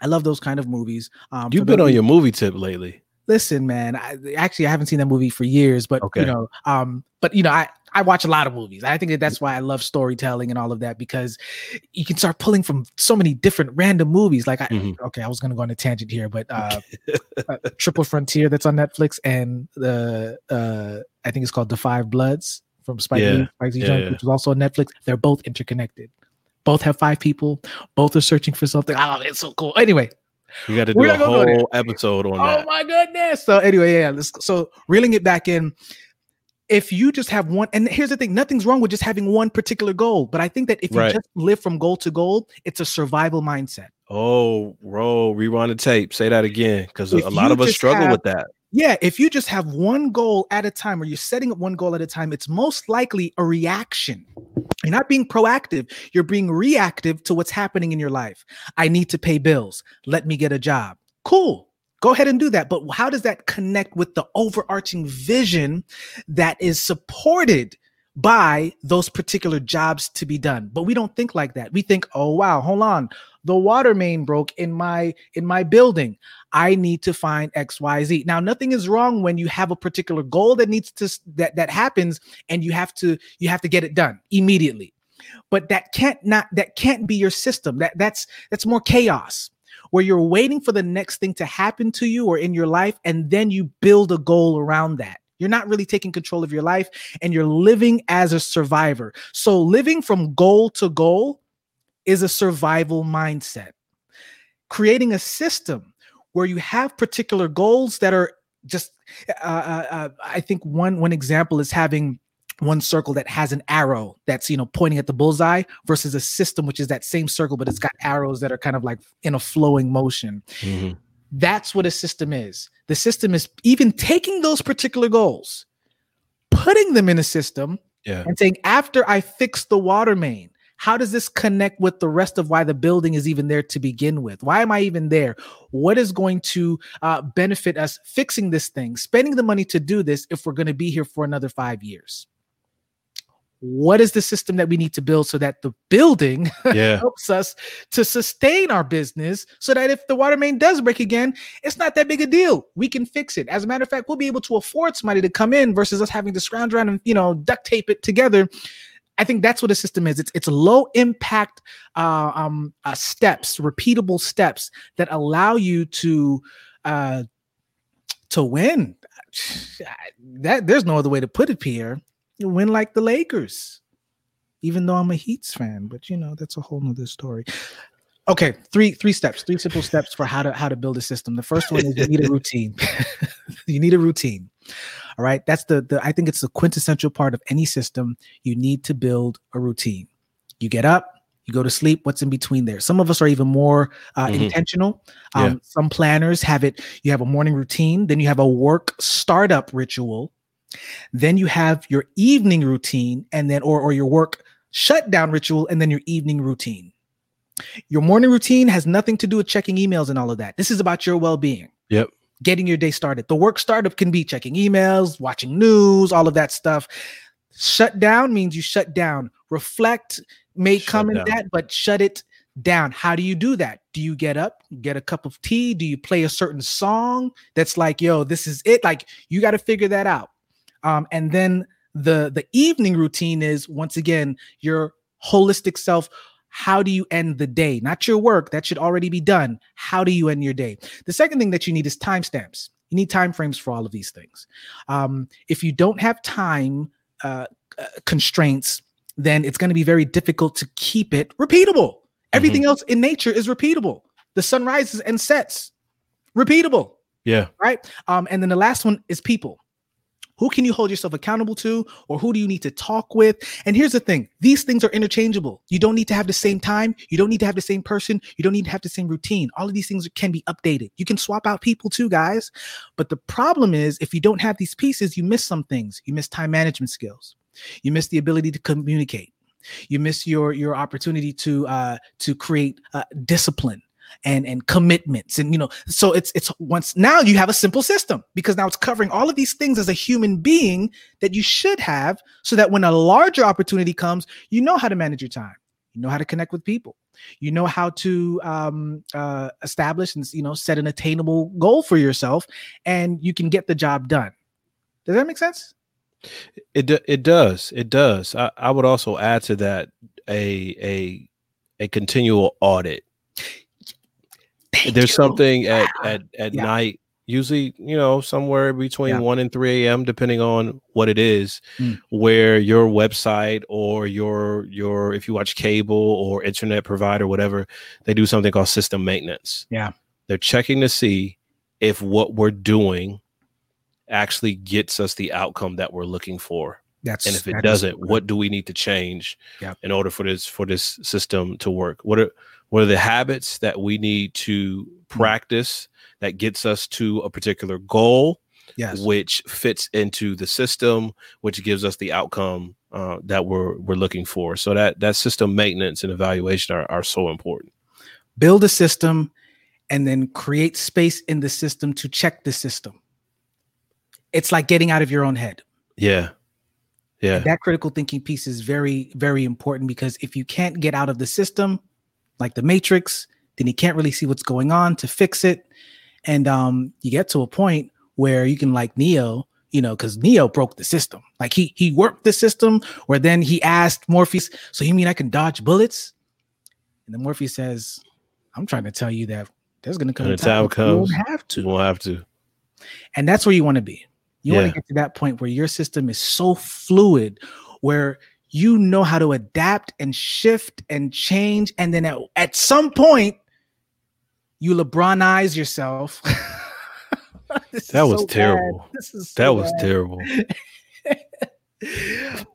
I love those kind of movies. Um, You've been on your movie tip lately. listen, man. I, actually, I haven't seen that movie for years, but Okay. you know, um, but you know, I I watch a lot of movies. I think that that's why I love storytelling and all of that because you can start pulling from so many different random movies. Like, I, Mhm. okay, I was gonna go on a tangent here, but uh, uh, Triple Frontier that's on Netflix and the uh, I think it's called The Five Bloods from Spike Yeah. Lee, Spike Lee Yeah, yeah. which is also on Netflix. They're both interconnected. Both have five people. Both are searching for something. Oh, it's so cool. Anyway, You got to do a not gonna go there. whole episode on Oh that. Oh my goodness. So anyway, yeah, let's so reeling it back in. If you just have one, and here's the thing, nothing's wrong with just having one particular goal. But I think that if you Right. just live from goal to goal, it's a survival mindset. Oh, roll, rewind the tape. Say that again, because a lot of us struggle have- with that. Yeah, if you just have one goal at a time or you're setting up one goal at a time, it's most likely a reaction. You're not being proactive, you're being reactive to what's happening in your life. I need to pay bills. Let me get a job. Cool. Go ahead and do that. But how does that connect with the overarching vision that is supported by those particular jobs to be done? But we don't think like that. We think, "Oh wow, hold on. The water main broke in my in my building. I need to find XYZ. Now, nothing is wrong when you have a particular goal that needs to that that happens and you have to you have to get it done immediately. But that can't not that can't be your system. That that's that's more chaos where you're waiting for the next thing to happen to you or in your life and then you build a goal around that. You're not really taking control of your life and you're living as a survivor. So living from goal to goal is a survival mindset. Creating a system where you have particular goals that are just uh, uh, uh, i think one one example is having one circle that has an arrow that's you know pointing at the bullseye versus a system which is that same circle but it's got arrows that are kind of like in a flowing motion. Mhm. that's what a system is. The system is even taking those particular goals putting them in a system Yeah. and saying after i fix the water main how does this connect with the rest of why the building is even there to begin with? Why am i even there? What is going to uh, benefit us fixing this thing spending the money to do this if we're going to be here for another five years what is the system that we need to build so that the building Yeah. helps us to sustain our business so that if the water main does break again, it's not that big a deal. We can fix it. As a matter of fact, we'll be able to afford somebody to come in versus us having to scrounge around and you know duct tape it together. I think that's what a system is. It's it's low impact uh, um, uh, steps, repeatable steps that allow you to uh, to win. That there's no other way to put it, Pierre. Win like the Lakers even though I'm a Heats fan, but you know, that's a whole nother story. Okay, three three steps, three simple steps for how to how to build a system. The first one is you need a routine. you need a routine. All right. That's the the I think it's the quintessential part of any system. You need to build a routine. You get up, you go to sleep. What's in between there? Some of us are even more uh, Mhm. intentional. Yeah. Um, Some planners have it. You have a morning routine, then you have a work startup ritual, then you have your evening routine, and then or or your work shutdown ritual, and then your evening routine. Your morning routine has nothing to do with checking emails and all of that. This is about your well-being. Yep. Getting your day started. The work startup can be checking emails, watching news, all of that stuff. Shut down means you shut down. Reflect may Shut come in that, but shut it down. How do you do that? Do you get up, get a cup of tea? Do you play a certain song that's like, yo, this is it? Like you got to figure that out. Um, and then the the evening routine is once again your holistic self. How do you end the day? Not your work that should already be done. How do you end your day? The second thing that you need is timestamps. You need time frames for all of these things. Um, if you don't have time uh, uh, constraints, then it's going to be very difficult to keep it repeatable. Everything else in nature is repeatable. The sun rises and sets, repeatable Yeah. right? Um, and then the last one is people. Who can you hold yourself accountable to, or who do you need to talk with? And here's the thing these things are interchangeable. You don't need to have the same time, you don't need to have the same person, you don't need to have the same routine. All of these things can be updated. You can swap out people too, guys. But the problem is, if you don't have these pieces, you miss some things. You miss time management skills, you miss the ability to communicate, you miss your your opportunity to uh, to create uh, discipline. And and commitments. And you know so it's it's once now you have a simple system because now it's covering all of these things as a human being that you should have so that when a larger opportunity comes you know how to manage your time. You know how to connect with people. You know how to um, uh, establish and you know set an attainable goal for yourself and you can get the job done. Does that make sense? It it does. It does. I, I would also add to that a a a continual audit there's something at at at Yeah. night usually you know somewhere between Yeah. 1 and 3 a.m depending on what it is Mm. where your website or your your if you watch cable or internet provider whatever they do something called system maintenance Yeah. they're checking to see if what we're doing actually gets us the outcome that we're looking for That's and if it doesn't what do we need to change Yep. in order for this for this system to work what are what are the habits that we need to Mm. practice that gets us to a particular goal yes. which fits into the system which gives us the outcome uh, that we're we're looking for? So that that system maintenance and evaluation are, are so important. Build a system and then create space in the system to check the system. It's like getting out of your own head. Yeah. Yeah. That critical thinking piece is very very important because if you can't get out of the system like the matrix then you can't really see what's going on to fix it. And um you get to a point where you can like neo you know because neo broke the system. Like he he worked the system where then he asked morpheus so you mean i can dodge bullets? And then morpheus says i'm trying to tell you that there's going to come a time time when you won't have to. You won't have to. And that's where you want to be. You want to get to that point where your system is so fluid, where you know how to adapt and shift and change. And then at, at some point, you LeBronize yourself. that was so terrible is that so was bad. terrible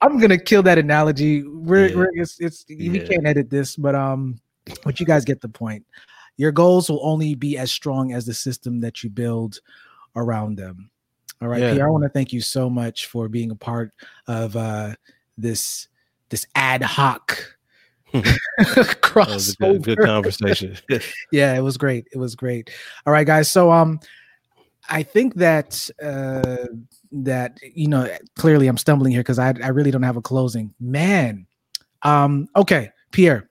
I'm gonna kill that analogy. We're, Yeah. we're it's, it's we can't edit this, but um, but you guys get the point. Your goals will only be as strong as the system that you build around them. All right, Yeah. Pierre, I want to thank you so much for being a part of uh this this ad hoc a good, good conversation. Yeah it was great. It was great. All right guys. So um i think that uh that you know clearly i'm stumbling here because I, I really don't have a closing. Man um okay pierre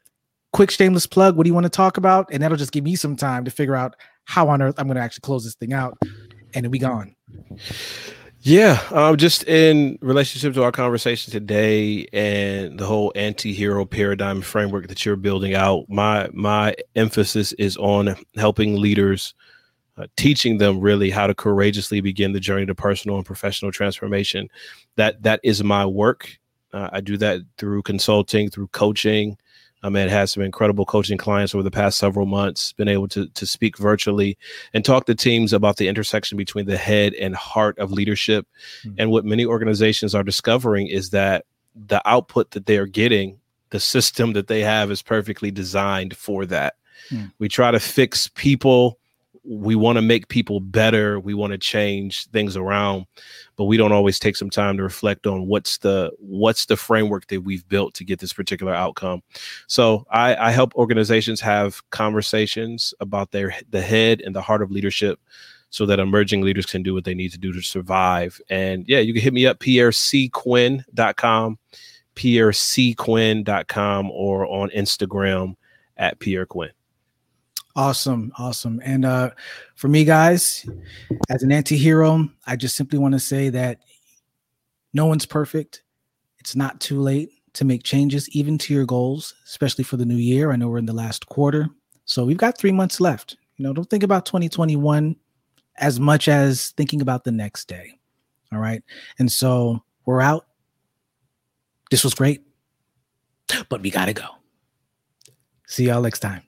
quick shameless plug. What do you want to talk about? And that'll just give me some time to figure out how on earth i'm going to actually close this thing out. And then be gone Yeah, um, just in relationship to our conversation today and the whole anti-hero paradigm framework that you're building out, my my emphasis is on helping leaders, uh, teaching them really how to courageously begin the journey to personal and professional transformation. That that is my work. Uh, I do that through consulting, through coaching. I mean, had some incredible coaching clients over the past several months. Been able to to speak virtually and talk to teams about the intersection between the head and heart of leadership. Mhm. And what many organizations are discovering is that the output that they are getting, the system that they have is perfectly designed for that. Mm. We try to fix people. We want to make people better. We want to change things around, but we don't always take some time to reflect on what's the what's the framework that we've built to get this particular outcome. So I, I help organizations have conversations about their the head and the heart of leadership so that emerging leaders can do what they need to do to survive. And yeah, you can hit me up, pierrecquinn.com, pierrecquinn.com, or on Instagram at Pierre Quinn. Awesome, awesome. And uh for me guys, as an anti-hero, I just simply want to say that no one's perfect. It's not too late to make changes even to your goals, especially for the new year. I know we're in the last quarter. So we've got 3 months left. You know, don't think about 2021 as much as thinking about the next day. All right? And so we're out. This was great. But we got to go. See y'all next time.